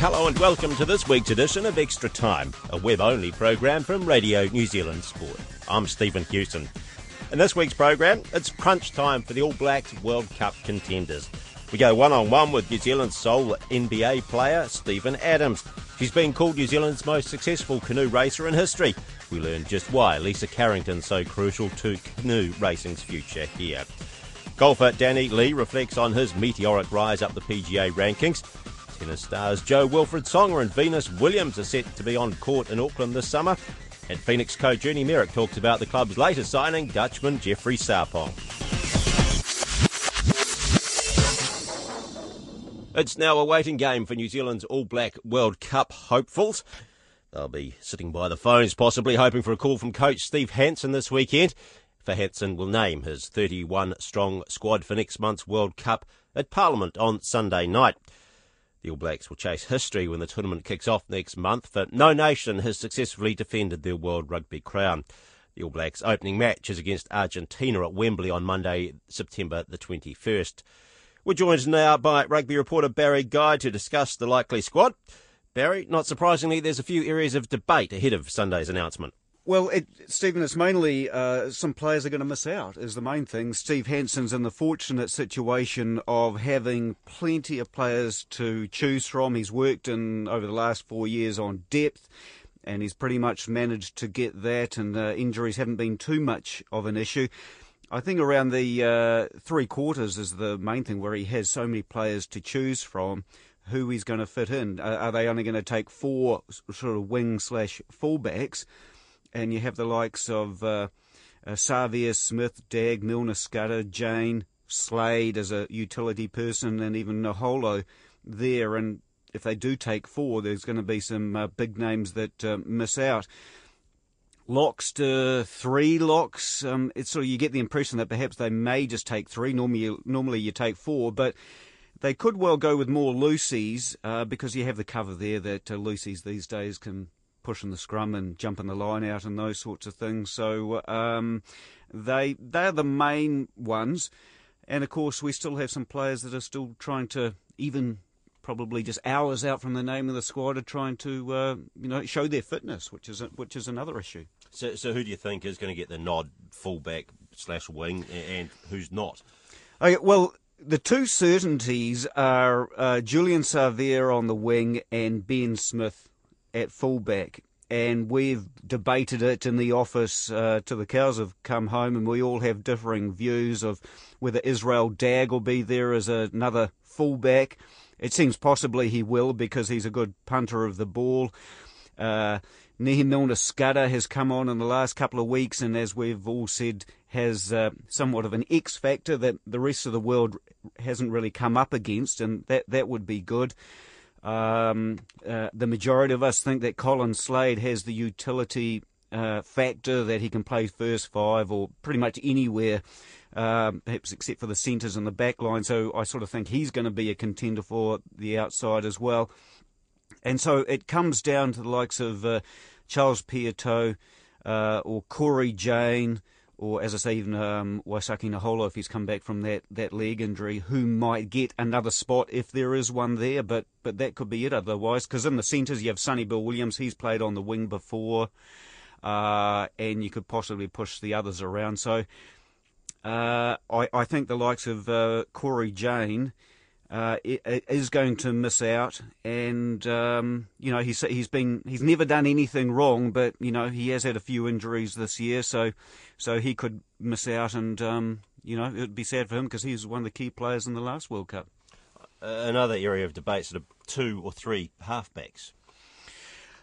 Hello and welcome to this week's edition of Extra Time, a web-only program from Radio New Zealand Sport. I'm Stephen Hewson. In this week's program, it's crunch time for the All Blacks World Cup contenders. We go one-on-one with New Zealand's sole NBA player, Steven Adams. She's been called New Zealand's most successful canoe racer in history. We learn just why Lisa Carrington's so crucial to canoe racing's future here. Golfer Danny Lee reflects on his meteoric rise up the PGA rankings. Tennis stars Jo-Wilfried Tsonga and Venus Williams are set to be on court in Auckland this summer. And Phoenix coach Ernie Merrick talks about the club's latest signing, Dutchman Jeffrey Sarpong. It's now a waiting game for New Zealand's All Black World Cup hopefuls. They'll be sitting by the phones, possibly hoping for a call from coach Steve Hansen this weekend. For Hansen will name his 31 strong squad for next month's World Cup at Parliament on Sunday night. The All Blacks will chase history when the tournament kicks off next month, for no nation has successfully defended their World Rugby crown. The All Blacks' opening match is against Argentina at Wembley on Monday, September the 21st. We're joined now by rugby reporter Barry Guy to discuss the likely squad. Barry, not surprisingly, there's a few areas of debate ahead of Sunday's announcement. Well, it, Stephen, it's mainly uh, some players are going to miss out, is the main thing. Steve Hansen's in the fortunate situation of having plenty of players to choose from. He's worked in over the last four years on depth, and he's pretty much managed to get that, and uh, injuries haven't been too much of an issue. I think around the uh, three quarters is the main thing where he has so many players to choose from who he's going to fit in. are they only going to take four sort of wing slash fullbacks? And you have the likes of uh, uh, Savea, Smith, Dagg, Milner, Skudder, Jane, Slade as a utility person, and even Naholo there. And if they do take four, there's going to be some uh, big names that uh, miss out. Locks to three locks. Um, it's sort of you get the impression that perhaps they may just take three. Normally, you, normally you take four, but they could well go with more loosies uh, because you have the cover there that uh, loosies these days can pushing the scrum and jumping the line out and those sorts of things. So um, they they're the main ones, and of course we still have some players that are still trying to even probably just hours out from the name of the squad are trying to uh, you know show their fitness, which is a, which is another issue. So, so who do you think is going to get the nod, fullback slash wing, and who's not? Okay, well, the two certainties are uh, Julian Savea on the wing and Ben Smith at fullback. And we've debated it in the office uh, till the cows have come home, and we all have differing views of whether Israel Dagg will be there as another fullback. It seems possibly he will because he's a good punter of the ball. Uh, Nehe Milner Skudder has come on in the last couple of weeks, and as we've all said, has uh, somewhat of an X factor that the rest of the world hasn't really come up against, and that, that would be good. Um, uh, the majority of us think that Colin Slade has the utility uh, factor that he can play first five or pretty much anywhere, uh, perhaps except for the centres and the back line. So I sort of think he's going to be a contender for the outside as well. And so it comes down to the likes of uh, Charles Piutau uh, or Cory Jane or as I say, even um, Waisake Naholo, if he's come back from that, that leg injury, who might get another spot if there is one there, but but that could be it otherwise. Because in the centres, you have Sonny Bill Williams, he's played on the wing before, uh, and you could possibly push the others around. So uh, I, I think the likes of uh, Cory Jane uh, is going to miss out, and um, you know he's he's been he's never done anything wrong, but you know he has had a few injuries this year, so so he could miss out, and um, you know it would be sad for him because he's one of the key players in the last World Cup. Uh, another area of debate: sort of two or three halfbacks.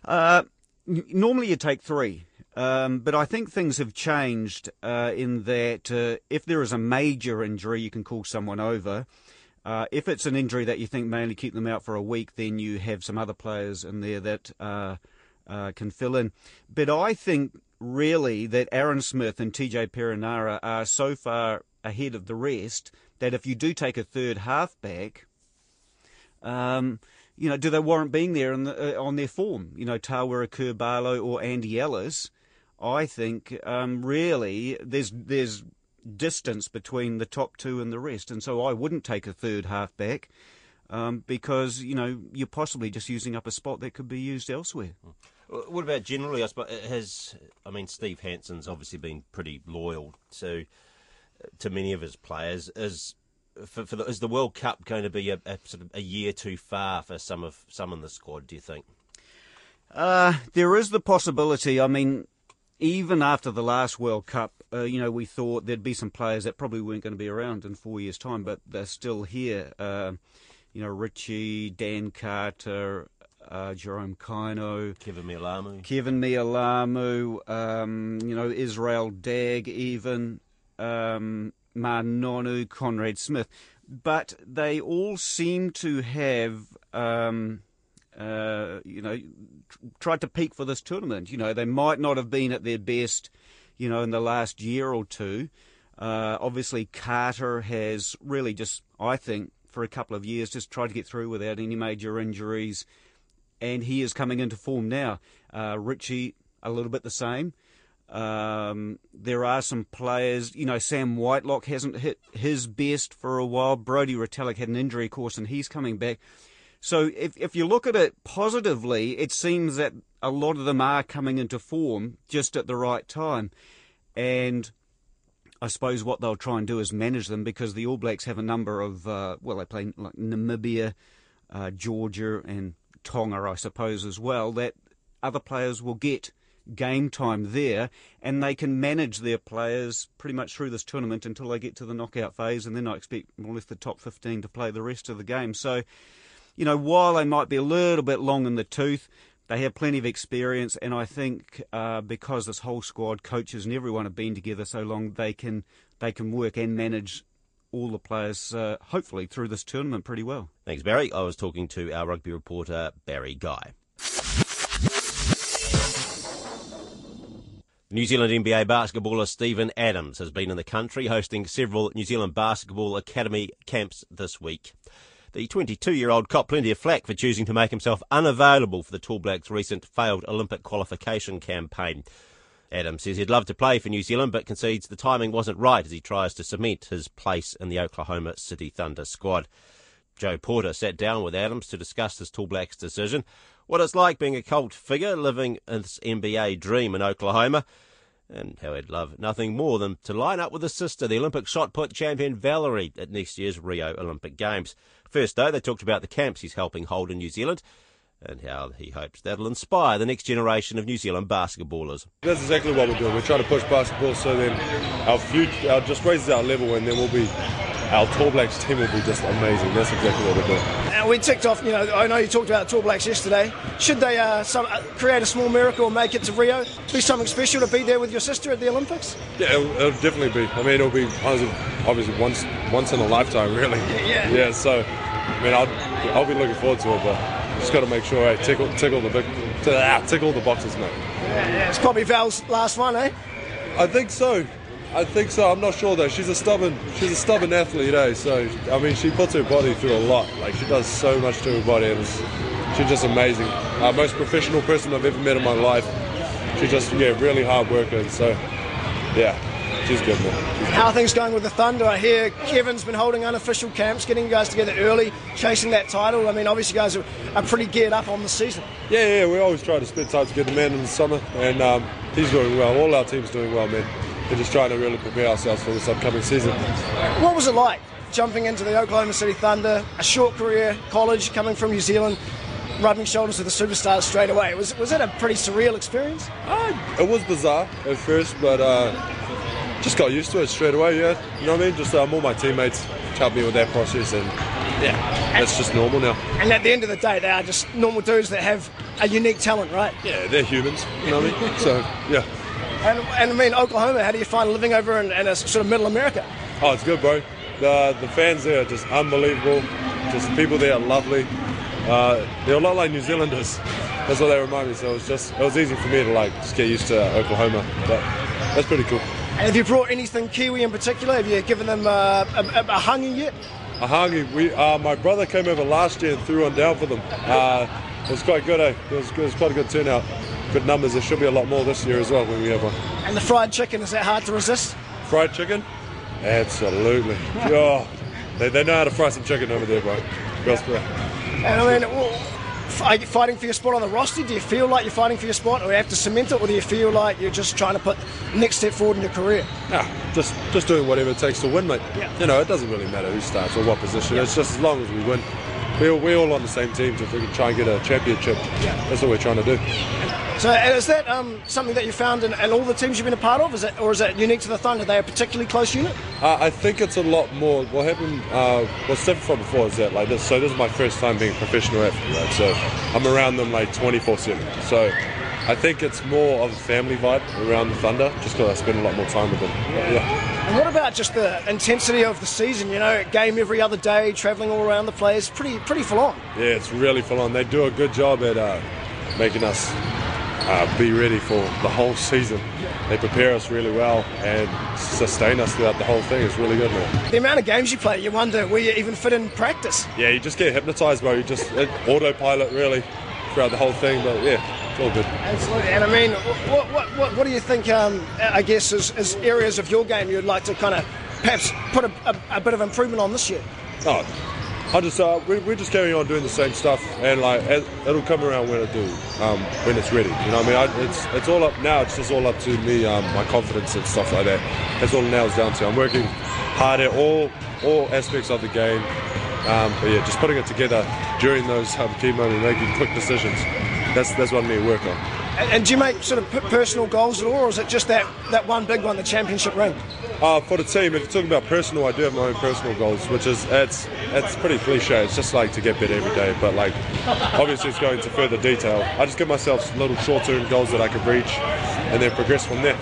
Uh, normally you take three. Um, but I think things have changed uh, in that uh, if there is a major injury, you can call someone over. Uh, if it's an injury that you think may only keep them out for a week, then you have some other players in there that uh, uh, can fill in. But I think really that Aaron Smith and TJ Perenara are so far ahead of the rest that if you do take a third halfback, um, you know, do they warrant being there the, uh, on their form? You know, Tawera Kerr-Barlow or Andy Ellis. I think um, really there's there's distance between the top two and the rest, and so I wouldn't take a third halfback um, because you know you're possibly just using up a spot that could be used elsewhere. What about generally? I suppose has I mean Steve Hansen's obviously been pretty loyal to to many of his players. Is for, for the, is the World Cup going to be a, a, sort of a year too far for some of some in the squad? Do you think? Uh, there is the possibility. I mean, even after the last World Cup, uh, you know, we thought there'd be some players that probably weren't going to be around in four years' time, but they're still here. Uh, you know, Richie, Dan Carter, uh, Jerome Kaino, Keven Mealamu, Keven Mealamu, um, you know, Israel Dagg, even um, Nonu, Conrad Smith, but they all seem to have. Um, uh, you know, tried to peak for this tournament. You know, they might not have been at their best, you know, in the last year or two. Uh, obviously, Carter has really just, I think, for a couple of years, just tried to get through without any major injuries, and he is coming into form now. Uh, Richie, a little bit the same. Um, there are some players, you know, Sam Whitelock hasn't hit his best for a while. Brodie Retallick had an injury course and he's coming back. So if, if you look at it positively, it seems that a lot of them are coming into form just at the right time. And I suppose what they'll try and do is manage them because the All Blacks have a number of, uh, well, they play like Namibia, uh, Georgia, and Tonga, I suppose, as well, that other players will get game time there and they can manage their players pretty much through this tournament until they get to the knockout phase and then I expect more or less the top 15 to play the rest of the game. So you know, while they might be a little bit long in the tooth, they have plenty of experience, and I think uh, because this whole squad, coaches and everyone have been together so long, they can they can work and manage all the players, uh, hopefully, through this tournament pretty well. Thanks, Barry. I was talking to our rugby reporter, Barry Guy. New Zealand NBA basketballer Steven Adams has been in the country hosting several New Zealand Basketball Academy camps this week. The 22 year old copped plenty of flack for choosing to make himself unavailable for the Tall Blacks' recent failed Olympic qualification campaign. Adams says he'd love to play for New Zealand, but concedes the timing wasn't right as he tries to cement his place in the Oklahoma City Thunder squad. Joe Porter sat down with Adams to discuss his Tall Blacks decision, what it's like being a cult figure living his NBA dream in Oklahoma, and how he'd love nothing more than to line up with his sister, the Olympic shot put champion Valerie, at next year's Rio Olympic Games. First, though, they talked about the camps he's helping hold in New Zealand and how he hopes that'll inspire the next generation of New Zealand basketballers. That's exactly what we're doing. We're trying to push basketball so then our future, our just raises our level, and then we'll be our Tall Blacks team will be just amazing. That's exactly what we're doing. We ticked off, you know, I know you talked about the Tall Blacks yesterday. Should they uh, some, uh, create a small miracle and make it to Rio, be something special to be there with your sister at the Olympics? Yeah, it'll, it'll definitely be. I mean, it'll be obviously once once in a lifetime, really. Yeah. Yeah, so, I mean, I'll, I'll be looking forward to it, but just got to make sure I hey, tickle, tickle, the, ah, tickle the boxes, mate. Yeah, yeah, it's probably Val's last one, eh? I think so. I think so. I'm not sure though. She's a stubborn, she's a stubborn athlete, eh? So I mean, she puts her body through a lot. Like she does so much to her body, and she's just amazing. Uh, most professional person I've ever met in my life. She's just yeah, really hard worker. So yeah, she's good, man. She's How are things going with the Thunder? I hear Kevin's been holding unofficial camps, getting you guys together early, chasing that title. I mean, obviously, you guys are, are pretty geared up on the season. Yeah, yeah. We always try to spend time together, man, in the summer, and um, he's doing well. All our team's doing well, man we're just trying to really prepare ourselves for this upcoming season. What was it like jumping into the Oklahoma City Thunder, a short career, college, coming from New Zealand, rubbing shoulders with the superstars straight away? Was, was it a pretty surreal experience? Uh, it was bizarre at first, but uh, just got used to it straight away, yeah. You know what I mean? Just um, all my teammates helped me with that process, and yeah, that's just normal now. And at the end of the day, they are just normal dudes that have a unique talent, right? Yeah, they're humans, you know what I mean? So, yeah. And, and I mean, Oklahoma, how do you find living over in, in a sort of middle America? Oh, it's good, bro. The the fans there are just unbelievable. Just people there are lovely. Uh, they're a lot like New Zealanders. That's what they remind me. So it was just it was easy for me to like just get used to Oklahoma. But that's pretty cool. And have you brought anything Kiwi in particular? Have you given them uh, a, a, a hangi yet? A hangi. We uh, my brother came over last year and threw one down for them. Uh, it was quite good. Eh? It was, it was quite a good turnout. Good numbers. There should be a lot more this year as well when we have one. And the fried chicken is that hard to resist? Fried chicken? Absolutely. oh, they, they know how to fry some chicken over there, bro. Gospel. And I mean, well, are you fighting for your spot on the roster? Do you feel like you're fighting for your spot, or you have to cement it, or do you feel like you're just trying to put next step forward in your career? Nah, just just doing whatever it takes to win, mate. Yeah. You know, it doesn't really matter who starts or what position. Yeah. It's just as long as we win. We're, we're all on the same team to if we can try and get a championship. Yeah. That's what we're trying to do. So, and is that um, something that you found in, in all the teams you've been a part of? Is it, or is it unique to the Thunder? Are they a particularly close unit? Uh, I think it's a lot more. What happened, uh, what's different from before is that like this. So this is my first time being a professional athlete, right? So I'm around them like 24/7. So I think it's more of a family vibe around the Thunder, just because I spend a lot more time with them. Yeah. And what about just the intensity of the season? You know, game every other day, travelling all around the place, pretty pretty full on. Yeah, it's really full on. They do a good job at uh, making us uh, be ready for the whole season. They prepare us really well and sustain us throughout the whole thing. It's really good, man. The amount of games you play, you wonder will you even fit in practice? Yeah, you just get hypnotized, bro. You just it, autopilot really throughout the whole thing. But yeah, it's all good. Absolutely. And I mean, what what, what, what do you think? Um, I guess is, is areas of your game you'd like to kind of perhaps put a, a, a bit of improvement on this year. Oh, I just uh, we, we're just carrying on doing the same stuff, and like it, it'll come around when it do, um, when it's ready. You know, I mean, I, it's it's all up now. It's just all up to me, um, my confidence and stuff like that. That's all it nails down to. I'm working hard at all all aspects of the game. Um, but yeah, just putting it together during those um, key moments, making quick decisions. That's that's what I need to work on. And, do you make sort of personal goals at all, or is it just that, that one big one, the championship ring? Uh, for the team, if you're talking about personal, I do have my own personal goals, which is it's it's pretty cliche. It's just like to get better every day, but like obviously it's going into further detail. I just give myself little short-term goals that I can reach, and then progress from there.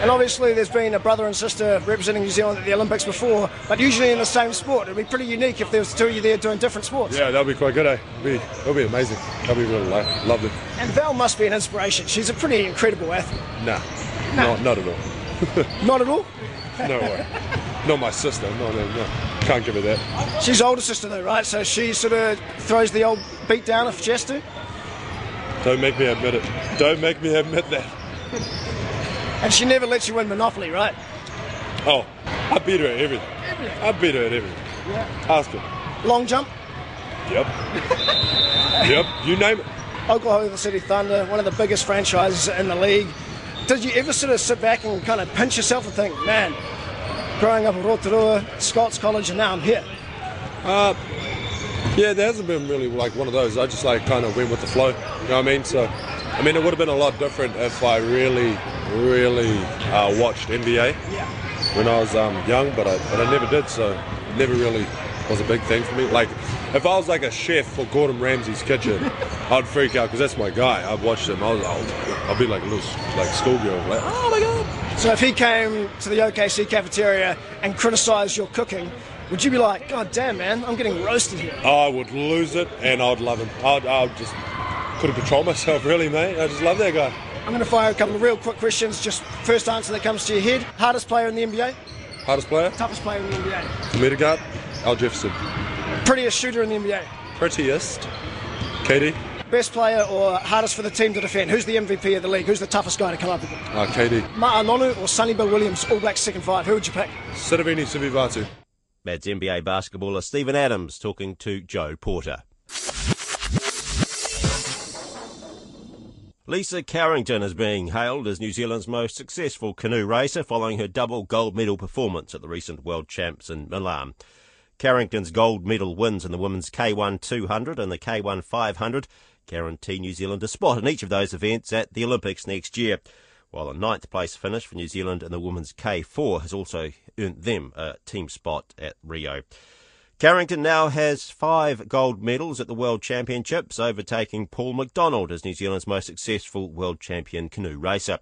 And obviously, there's been a brother and sister representing New Zealand at the Olympics before, but usually in the same sport. It'd be pretty unique if there was two of you there doing different sports. Yeah, that'll be quite good. Eh? It'll be it'll be amazing. That'll be really lovely. And Val must be an inspiration. She's a pretty incredible athlete. Nah, Nah. not not at all. Not at all. No way. Not my sister. No, no, no. Can't give her that. She's older sister though, right? So she sort of throws the old beat down if she has to. Don't make me admit it. Don't make me admit that. And she never lets you win Monopoly, right? Oh, I beat her at everything. I beat her at everything. Ask her. Long jump. Yep. yep. You name it. Oklahoma City Thunder, one of the biggest franchises in the league. Did you ever sort of sit back and kind of pinch yourself and think, man, growing up in Rotorua, Scots College, and now I'm here? Uh, yeah, there hasn't been really like one of those. I just like kind of went with the flow. You know what I mean? So, I mean, it would have been a lot different if I really, really uh, watched NBA when I was um, young, but I, but I never did. So, it never really was a big thing for me. Like, if I was like a chef for Gordon Ramsay's kitchen, I'd freak out because that's my guy. I've watched him. I was, I'll, I'll be like a little like schoolgirl, like, oh my god. So if he came to the OKC cafeteria and criticised your cooking, would you be like, God damn, man, I'm getting roasted here? I would lose it, and I'd love him. I'd, I'd just couldn't control myself, really, mate. I just love that guy. I'm going to fire a couple of real quick questions. Just first answer that comes to your head. Hardest player in the NBA? Hardest player, Toughest player in the NBA? Medegaard, Al Jefferson. Prettiest shooter in the NBA? Prettiest, Katie, Best player or hardest for the team to defend? Who's the MVP of the league? Who's the toughest guy to come up against? uh, Katie, Ma'a Nonu or Sonny Bill Williams, All Blacks second five? Who would you pick? Sitiveni Sivivatu. That's NBA basketballer Steven Adams talking to Joe Porter. Lisa Carrington is being hailed as New Zealand's most successful canoe racer following her double gold medal performance at the recent World Champs in Milan. Carrington's gold medal wins in the women's K1 200 and the K1 500 guarantee New Zealand a spot in each of those events at the Olympics next year, while a ninth place finish for New Zealand in the women's K4 has also earned them a team spot at Rio. Carrington now has five gold medals at the World Championships, overtaking Paul MacDonald as New Zealand's most successful world champion canoe racer.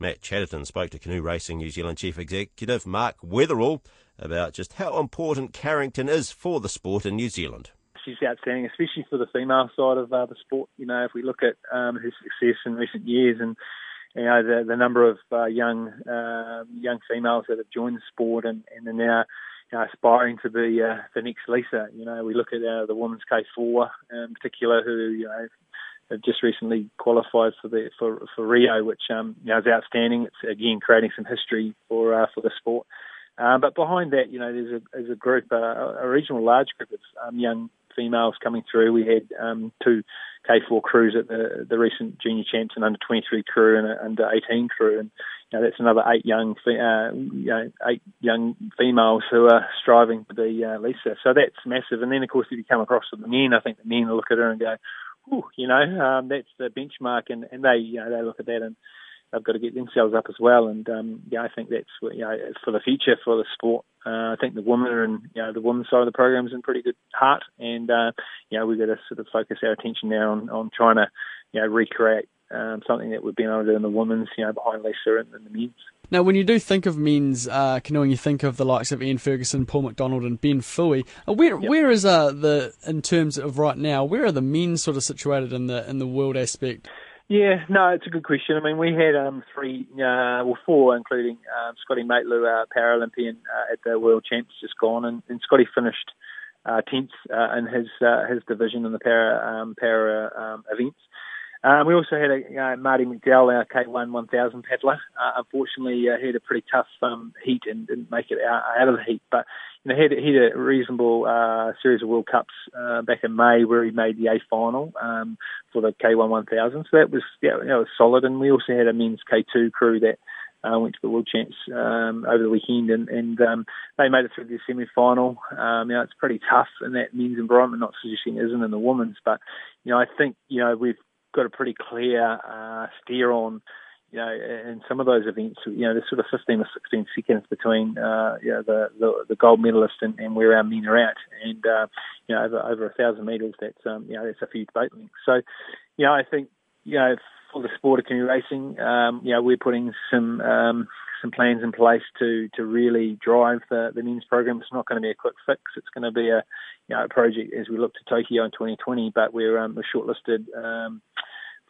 Matt Chatterton spoke to Canoe Racing New Zealand Chief Executive Mark Weatherall about just how important Carrington is for the sport in New Zealand she's outstanding, especially for the female side of uh, the sport. You know, if we look at um, her success in recent years and you know the, the number of uh, young uh, young females that have joined the sport and, and are now you know, aspiring to be uh, the next Lisa. You know, we look at uh, the women's K4 in particular, who you know have just recently qualified for the for for Rio, which um, you know, is outstanding. It's again creating some history for uh, for the sport. Um, but behind that, you know, there's a, there's a group, uh, a regional large group of um, young females coming through. We had um, two K4 crews at the the recent junior champs, an under 23 crew and an under 18 crew, and you know, that's another eight young uh, you know, eight young females who are striving to be uh, Lisa. So that's massive. And then of course if you come across to the men, I think the men look at her and go, Ooh, you know, um, that's the benchmark, and, and they you know they look at that and they've got to get themselves up as well. And um, yeah, I think that's you know for the future for the sport. Uh, I think the women are in you know the women's side of the program is in pretty good heart, and uh, you know we've got to sort of focus our attention now on, on trying to you know recreate um, something that we've been able to do in the women's, you know, behind Lisa and, and the men's. Now, when you do think of men's uh, canoeing, you think of the likes of Ian Ferguson, Paul MacDonald, and Ben Fouhy. Uh, where yep. where is uh, the in terms of right now? Where are the men sort of situated in the in the world aspect? Yeah, no, it's a good question. I mean, we had um, three, uh, well, four, including um, Scotty Martlew, our Paralympian uh, at the World Champs just gone, and, and Scotty finished uh, tenth uh, in his uh, his division in the para um, para um, events. Um, we also had a, uh, Marty McDowell, our K1 1000 paddler. Uh, unfortunately, uh, he had a pretty tough um, heat and didn't make it out, out of the heat. But you know, he had, he had a reasonable uh, series of World Cups uh, back in May where he made the A final um, for the K1 1000. So that was yeah, that was solid. And we also had a men's K2 crew that uh, went to the World Champs um, over the weekend, and, and um, they made it through the semi-final. Um, you know, it's pretty tough in that men's environment. Not suggesting it isn't in the women's, but you know, I think you know we've got a pretty clear uh, steer on, you know, in some of those events, you know, there's sort of 15 or 16 seconds between, uh, you know, the, the, the gold medalist and, and where our men are at. And, uh, you know, over, over a thousand metres, that's, um, you know, that's a few boat lengths. So, you know, I think, you know, for the sport of canoe racing, um, we're putting some, um, some plans in place to to really drive the, the men's program. It's not going to be a quick fix. It's going to be a you know a project as we look to Tokyo in 2020. But we're um, we're shortlisted um,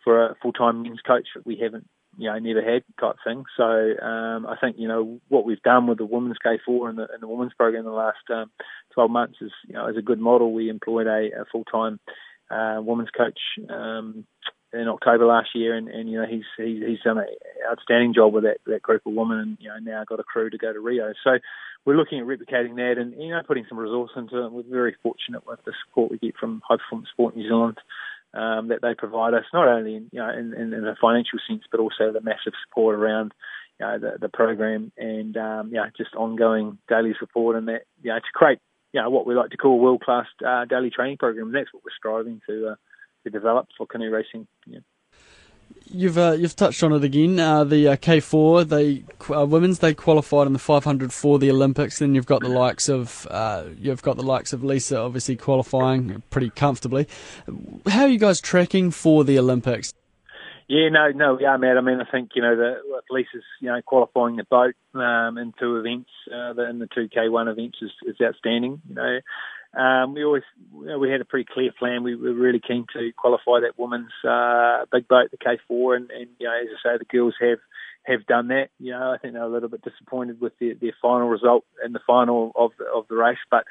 for a full time men's coach that we haven't you know never had type thing. So um, I think you know what we've done with the women's K4 and the, and the women's program in the last um, 12 months is you know is a good model. We employed a, a full time uh, women's coach um, in October last year, and, and you know he's he's he's done an outstanding job with that that group of women, and you know now got a crew to go to Rio. So we're looking at replicating that, and you know putting some resource into it. We're very fortunate with the support we get from High Performance Sport New Zealand. Um, that they provide us, not only in, you know, in, in, in, a financial sense, but also the massive support around you know, the, the program and um, you know, just ongoing daily support and that you know, to create you know, what we like to call world class uh, daily training program. That's what we're striving to uh, to develop for canoe racing. Yeah. You've uh, you've touched on it again. Uh, the uh, K4, they uh, women's they qualified in the 500 for the Olympics. Then you've got the likes of uh, you've got the likes of Lisa, obviously qualifying pretty comfortably. How are you guys tracking for the Olympics? Yeah, no, no, we are, Matt. I mean, I think you know the Lisa's you know qualifying the boat um, in two events, uh, the, in the two K1 events is, is outstanding. You know, um, we always you know, we had a pretty clear plan. We were really keen to qualify that women's uh, big boat, the K4, and, and you know, as I say, the girls have have done that. You know, I think they're a little bit disappointed with their, their final result in the final of the, of the race, but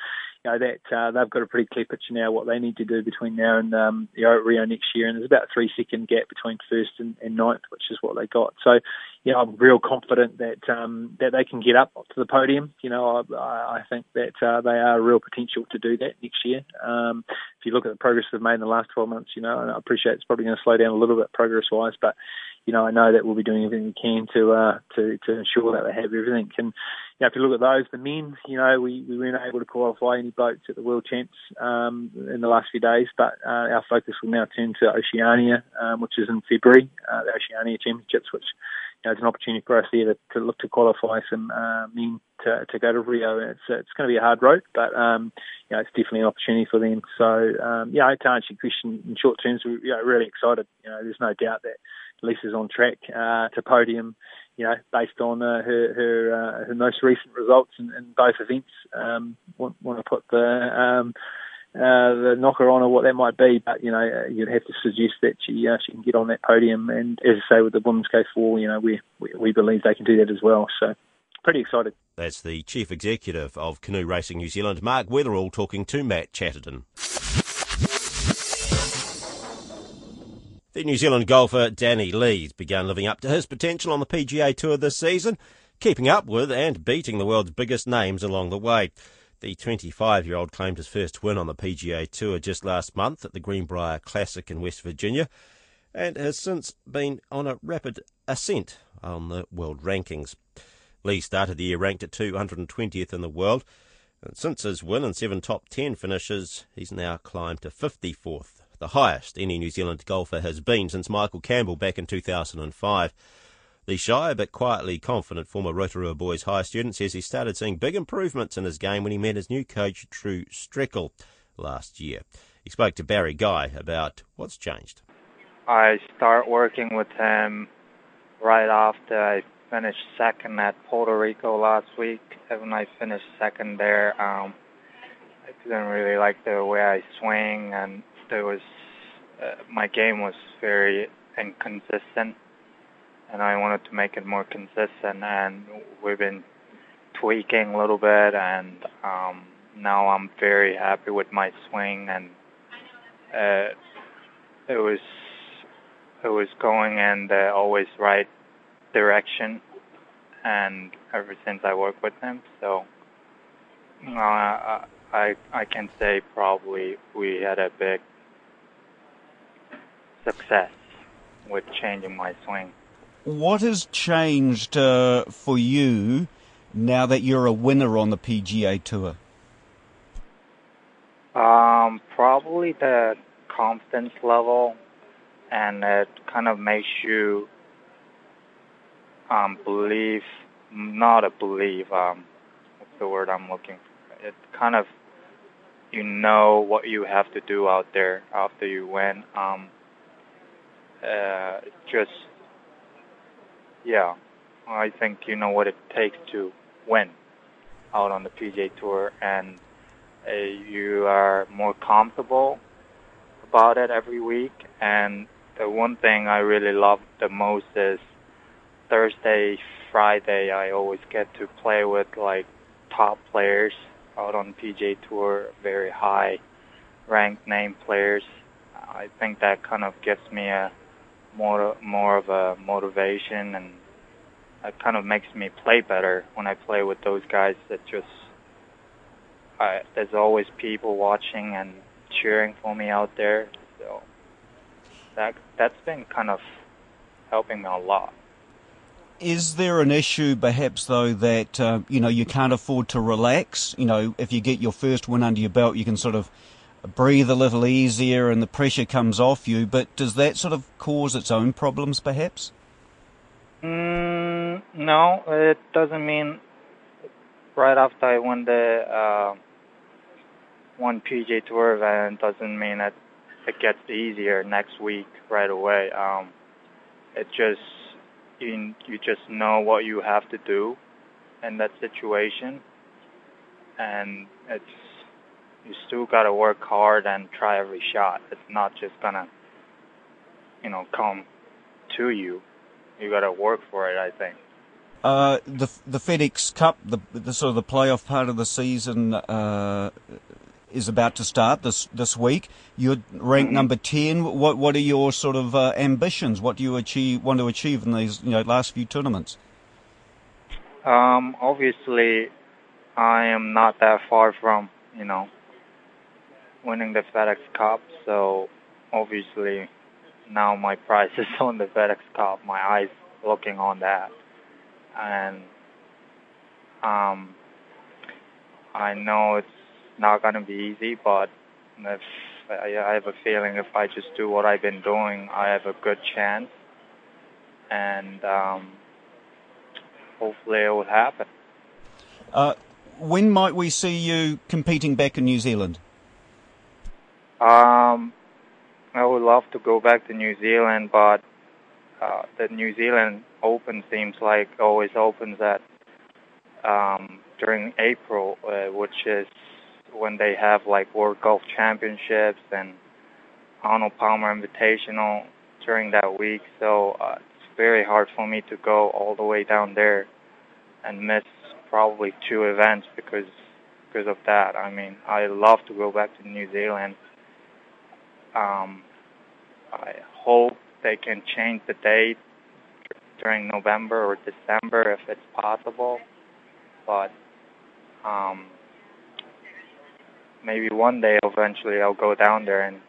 you know that uh, they've got a pretty clear picture now what they need to do between now and um, you Rio next year, and there's about a three second gap between first and, and ninth, which is what they got. So, you know, I'm real confident that um, that they can get up to the podium. You know, I, I think that uh, they are a real potential to do that next year. Um, if you look at the progress they've made in the last 12 months, you know, and I appreciate it's probably going to slow down a little bit progress wise, but you know, I know that we'll be doing everything we can to uh, to to ensure that they have everything. And you if you look at those, the men, you know, we, we weren't able to qualify any boats at the World Champs um, in the last few days, but uh, our focus will now turn to Oceania, um, which is in February, uh, the Oceania Championships, which you know, is an opportunity for us there to, to look to qualify some uh, men to, to go to Rio. It's it's going to be a hard road, but um, you know, it's definitely an opportunity for them. So um, yeah, to answer your question in short terms, we're you know, really excited. You know, there's no doubt that Lisa's on track uh, to podium. You know, based on uh, her her uh, her most recent results in, in both events, um, want, want to put the um, uh, the knocker on or what that might be, but you know you'd have to suggest that she uh, she can get on that podium. And as I say, with the women's K4, you know we, we we believe they can do that as well. So pretty excited. That's the chief executive of Canoe Racing New Zealand, Mark Weatherall, talking to Matt Chatterton. The New Zealand golfer Danny Lee's begun living up to his potential on the PGA Tour this season, keeping up with and beating the world's biggest names along the way. The 25 year old claimed his first win on the PGA Tour just last month at the Greenbrier Classic in West Virginia and has since been on a rapid ascent on the world rankings. Lee started the year ranked at 220th in the world, and since his win and seven top 10 finishes, he's now climbed to 54th the highest any New Zealand golfer has been since Michael Campbell back in 2005. The shy but quietly confident former Rotorua Boys High student says he started seeing big improvements in his game when he met his new coach, True Streckle, last year. He spoke to Barry Guy about what's changed. I start working with him right after I finished second at Puerto Rico last week. When I finished second there, um, I didn't really like the way I swing and there was uh, my game was very inconsistent, and I wanted to make it more consistent. And we've been tweaking a little bit, and um, now I'm very happy with my swing, and uh, it was it was going in the always right direction, and ever since I worked with him, so. Uh, I I can say probably we had a big success with changing my swing. What has changed uh, for you now that you're a winner on the PGA Tour? Um, probably the confidence level, and it kind of makes you um, believe, not a believe. Um, what's the word I'm looking for? It kind of you know what you have to do out there after you win. Um, uh, just yeah, I think you know what it takes to win out on the PGA Tour, and uh, you are more comfortable about it every week. And the one thing I really love the most is Thursday, Friday. I always get to play with like top players out on PGA Tour, very high ranked name players. I think that kind of gives me a more more of a motivation and it kind of makes me play better when I play with those guys that just I, there's always people watching and cheering for me out there. So that that's been kind of helping me a lot. Is there an issue perhaps though that uh, you know you can't afford to relax? You know if you get your first win under your belt you can sort of breathe a little easier and the pressure comes off you. But does that sort of cause its own problems, perhaps? Mm, no, it doesn't mean right after I won the uh, one PGA Tour event doesn't mean that it gets easier next week right away. Um, it just you you just know what you have to do in that situation, and it's you still got to work hard and try every shot. It's not just gonna, you know, come to you. You got to work for it. I think. Uh, the the FedEx Cup, the, the sort of the playoff part of the season, uh, is about to start this this week. You're ranked mm-hmm. number ten. What what are your sort of uh, ambitions? What do you achieve want to achieve in these you know last few tournaments? Um, obviously, I am not that far from you know winning the FedEx Cup, so obviously now my price is on the FedEx Cup. My eyes looking on that, and um, I know it's not gonna be easy, but if I, have a feeling if I just do what I've been doing, I have a good chance, and um, hopefully it will happen. Uh, when might we see you competing back in New Zealand? Um, I would love to go back to New Zealand, but uh, the New Zealand Open seems like always opens at um, during April, uh, which is when they have like World Golf Championships and Arnold Palmer Invitational during that week. So uh, it's very hard for me to go all the way down there and miss probably two events because because of that. I mean, I love to go back to New Zealand. Um, I hope they can change the date during November or December if it's possible. But um, maybe one day eventually I'll go down there and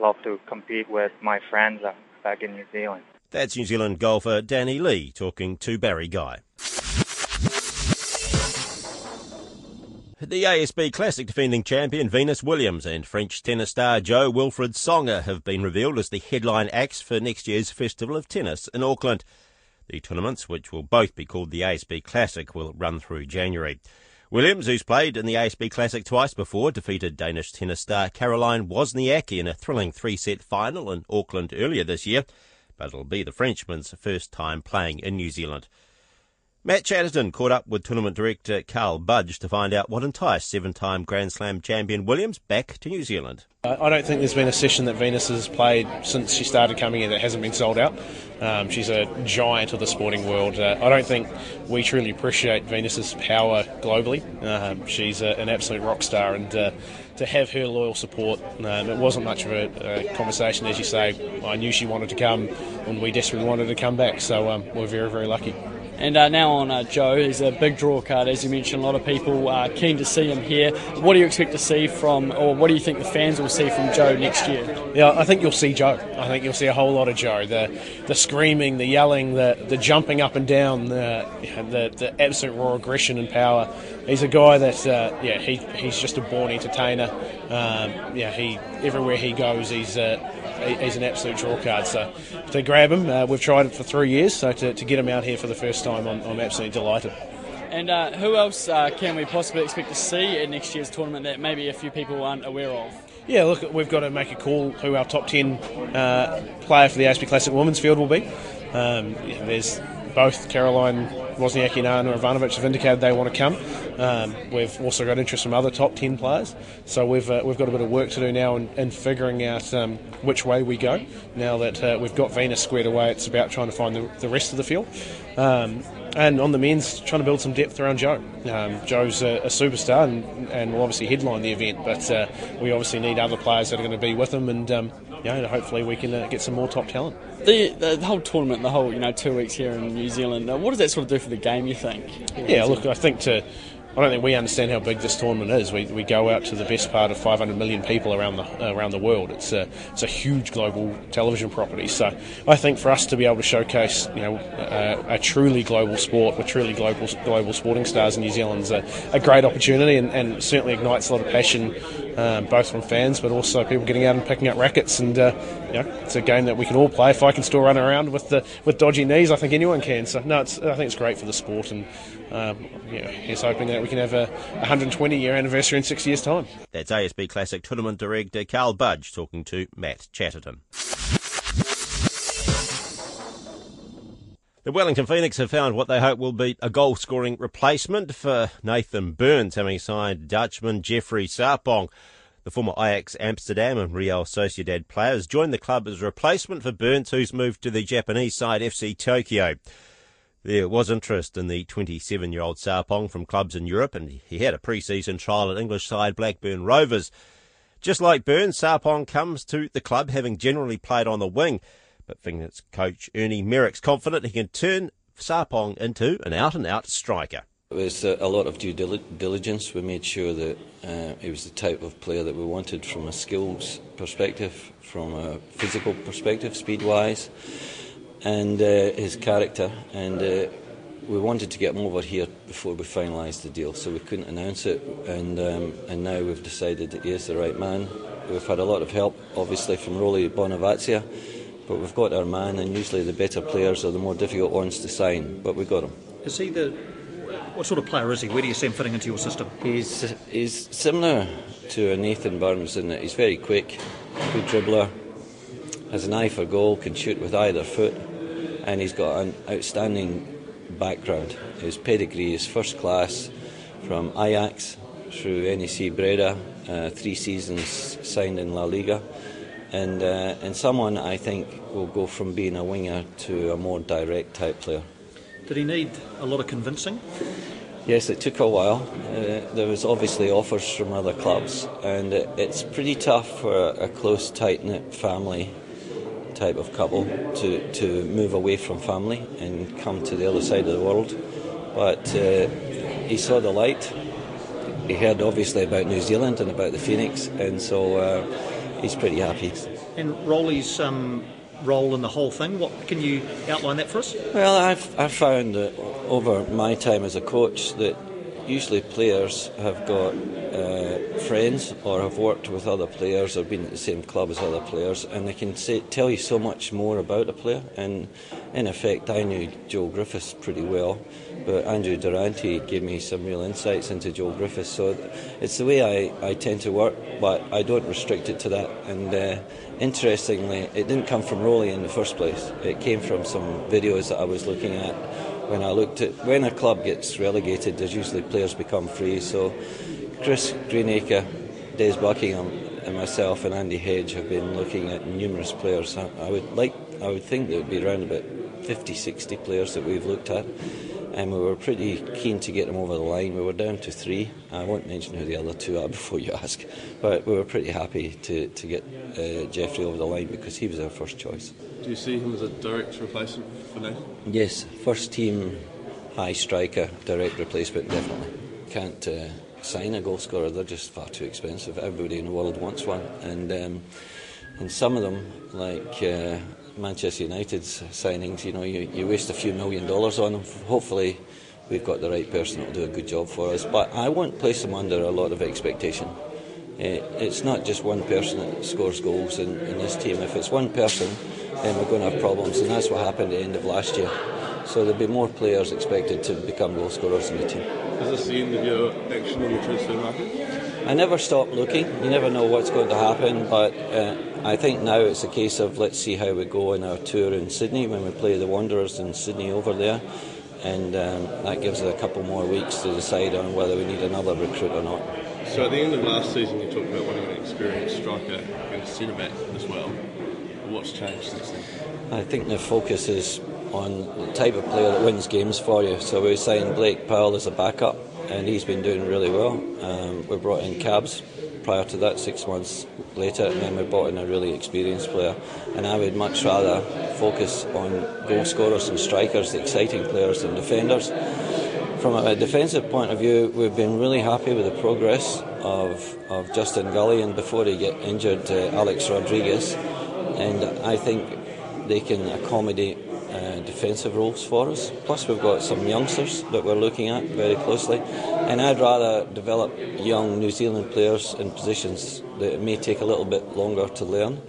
love to compete with my friends back in New Zealand. That's New Zealand golfer Danny Lee talking to Barry Guy. The ASB Classic defending champion Venus Williams and French tennis star Jo-Wilfried Tsonga have been revealed as the headline acts for next year's Festival of Tennis in Auckland. The tournaments, which will both be called the ASB Classic, will run through January. Williams, who's played in the ASB Classic twice before, defeated Danish tennis star Caroline Wozniacki in a thrilling three-set final in Auckland earlier this year, but it'll be the Frenchman's first time playing in New Zealand. Matt Chatterton caught up with tournament director Karl Budge to find out what enticed seven-time Grand Slam champion Williams back to New Zealand. I don't think there's been a session that Venus has played since she started coming here that hasn't been sold out. Um, she's a giant of the sporting world. Uh, I don't think we truly appreciate Venus's power globally. Um, she's a, an absolute rock star, and uh, to have her loyal support, um, it wasn't much of a, a, conversation, as you say. I knew she wanted to come, and we desperately wanted to come back, so um, we're very, very lucky. And uh, now on uh, Jo, he's a big draw card, as you mentioned. A lot of people are keen to see him here. What do you expect to see from, or what do you think the fans will see from Jo next year? Yeah, I think you'll see Jo. I think you'll see a whole lot of Jo. The the screaming, the yelling, the the jumping up and down, the the, the absolute raw aggression and power. He's a guy that, uh, yeah, he, he's just a born entertainer. Um, yeah, he everywhere he goes, he's uh, he's an absolute draw card. So to grab him, uh, we've tried it for three years. So to, to get him out here for the first time, I'm, I'm absolutely delighted. And uh, who else uh, can we possibly expect to see at next year's tournament that maybe a few people aren't aware of? Yeah, look, we've got to make a call who our top 10 uh, player for the ASB Classic Women's Field will be. Um, yeah, there's both Caroline Wozniacki and Ana Ivanovic have indicated they want to come. Um, we've also got interest from other top 10 players. So we've, uh, we've got a bit of work to do now in, in figuring out um, which way we go. Now that uh, we've got Venus squared away, it's about trying to find the, the rest of the field. Um, and on the men's, trying to build some depth around Jo. Um, Jo's a, a, superstar and, and will obviously headline the event, but uh, we obviously need other players that are going to be with him, and um, you know, hopefully we can uh, get some more top talent. The, the, the whole tournament, the whole you know two weeks here in New Zealand, uh, what does that sort of do for the game? You think? Yeah, look, I think to I don't think we understand how big this tournament is. We, we go out to the best part of 500 million people around the around the world. It's a it's a huge global television property. So I think for us to be able to showcase you know uh, a truly global sport with truly global global sporting stars in New Zealand is a, a great opportunity and, and, certainly ignites a lot of passion um, both from fans but also people getting out and picking up rackets. And uh, you know, it's a game that we can all play. If I can still run around with the with dodgy knees, I think anyone can. So no, I think it's great for the sport and um, you he's hoping that we can have a 120 year anniversary in six years' time. That's ASB Classic Tournament Director Karl Budge talking to Matt Chatterton. The Wellington Phoenix have found what they hope will be a goal scoring replacement for Nathan Burns, having signed Dutchman Jeffrey Sarpong. The former Ajax Amsterdam and Real Sociedad players joined the club as a replacement for Burns, who's moved to the Japanese side FC Tokyo. There was interest in the 27 year old Sarpong from clubs in Europe, and he had a pre season trial at English side Blackburn Rovers. Just like Burns, Sarpong comes to the club having generally played on the wing, but Phoenix coach Ernie Merrick's confident he can turn Sarpong into an out and out striker. It was a lot of due diligence. We made sure that uh, he was the type of player that we wanted from a skills perspective, from a physical perspective, speed wise and uh, his character, and uh, we wanted to get him over here before we finalised the deal, so we couldn't announce it, and um, and now we've decided that he is the right man. We've had a lot of help, obviously, from Rolly Bonevacia, but we've got our man, and usually the better players are the more difficult ones to sign, but we got him. Is he the what sort of player is he? Where do you see him fitting into your system? He's he's similar to Nathan Burns in that he's very quick, good dribbler, has an eye for goal, can shoot with either foot. and he's got an outstanding background. His pedigree is first class from Ajax through NAC Breda, uh, three seasons signed in La Liga, and uh, and someone I think will go from being a winger to a more direct type player. Did he need a lot of convincing? Yes, it took a while. Uh, there was obviously offers from other clubs, and it, it's pretty tough for a, close, tight knit family type of couple to, to move away from family and come to the other side of the world. But uh, he saw the light. He heard obviously about New Zealand and about the Phoenix, and so uh, he's pretty happy. And Rolly's um, role in the whole thing, what can you outline that for us? Well, I've, I've found that over my time as a coach that usually players have got uh, friends or have worked with other players or been at the same club as other players, and they can say, tell you so much more about a player. And in effect, I knew Joel Griffiths pretty well, but Andrew Durante gave me some real insights into Joel Griffiths. So it's the way I, I tend to work, but I don't restrict it to that. And uh, interestingly, it didn't come from Rolly in the first place. It came from some videos that I was looking at when I looked at when a club gets relegated, there's usually players become free. So Chris Greenacre, Des Buckingham, and myself and Andy Hedge have been looking at numerous players. I, I would like, I would think there would be around about 50, 60 players that we've looked at. And we were pretty keen to get them over the line. We were down to three. I won't mention who the other two are before you ask, but we were pretty happy to, to get uh, Jeffrey over the line because he was our first choice. Do you see him as a direct replacement for Nathan? Yes, first team high striker, direct replacement, definitely. Can't uh, sign a goal scorer, they're just far too expensive. Everybody in the world wants one. And, um, and some of them, like uh, Manchester United's signings, you know, you, you waste a few million dollars on them. Hopefully, we've got the right person that will do a good job for us. But I won't place them under a lot of expectation. Uh, it's not just one person that scores goals in, in this team. If it's one person, then we're going to have problems, and that's what happened at the end of last year. So there'll be more players expected to become goal scorers in the team. Is this the end of your action in the transfer market? I never stop looking. You never know what's going to happen, but uh, I think now it's a case of let's see how we go in our tour in Sydney when we play the Wanderers in Sydney over there, and um, that gives us a couple more weeks to decide on whether we need another recruit or not. So at the end of last season, you talked about wanting an experienced striker and centre back as well. What's changed since then? I think the focus is on the type of player that wins games for you. So we signed Blake Powell as a backup, and he's been doing really well. Um, we brought in Cabs prior to that, six months later, and then we brought in a really experienced player. And I would much rather focus on goal scorers and strikers, the exciting players, than defenders. From a defensive point of view, we've been really happy with the progress of, of Justin Gulley, and before he get injured, uh, Alex Rodriguez. And I think they can accommodate defensive roles for us. Plus, we've got some youngsters that we're looking at very closely. And I'd rather develop young New Zealand players in positions that may take a little bit longer to learn.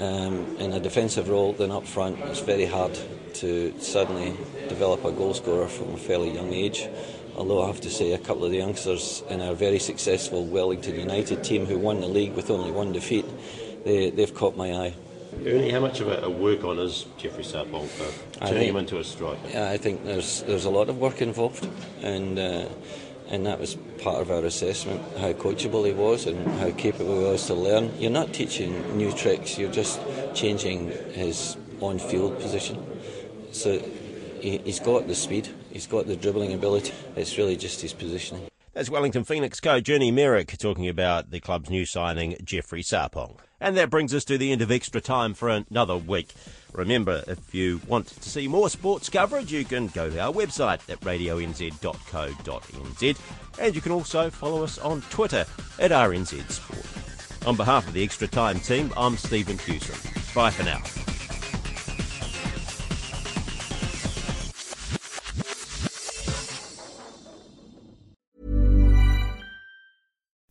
Um, in a defensive role than up front, it's very hard to suddenly develop a goal scorer from a fairly young age. Although I have to say, a couple of the youngsters in our very successful Wellington United team who won the league with only one defeat, they, they've caught my eye. Ernie, how much of a, a work on is Jeffrey Sarpong for turning think- him into a striker? Yeah, I think there's there's a lot of work involved, and uh, and that was part of our assessment how coachable he was and how capable he was to learn. You're not teaching new tricks; you're just changing his on-field position. So he, he's got the speed, he's got the dribbling ability. It's really just his positioning. That's Wellington Phoenix coach Ernie Merrick talking about the club's new signing, Jeffrey Sarpong. And that brings us to the end of extra time for another week. Remember, if you want to see more sports coverage, you can go to our website at radionz.co.nz and you can also follow us on Twitter at RNZ Sport. On behalf of the Extra Time team, I'm Stephen Hewson. Bye for now.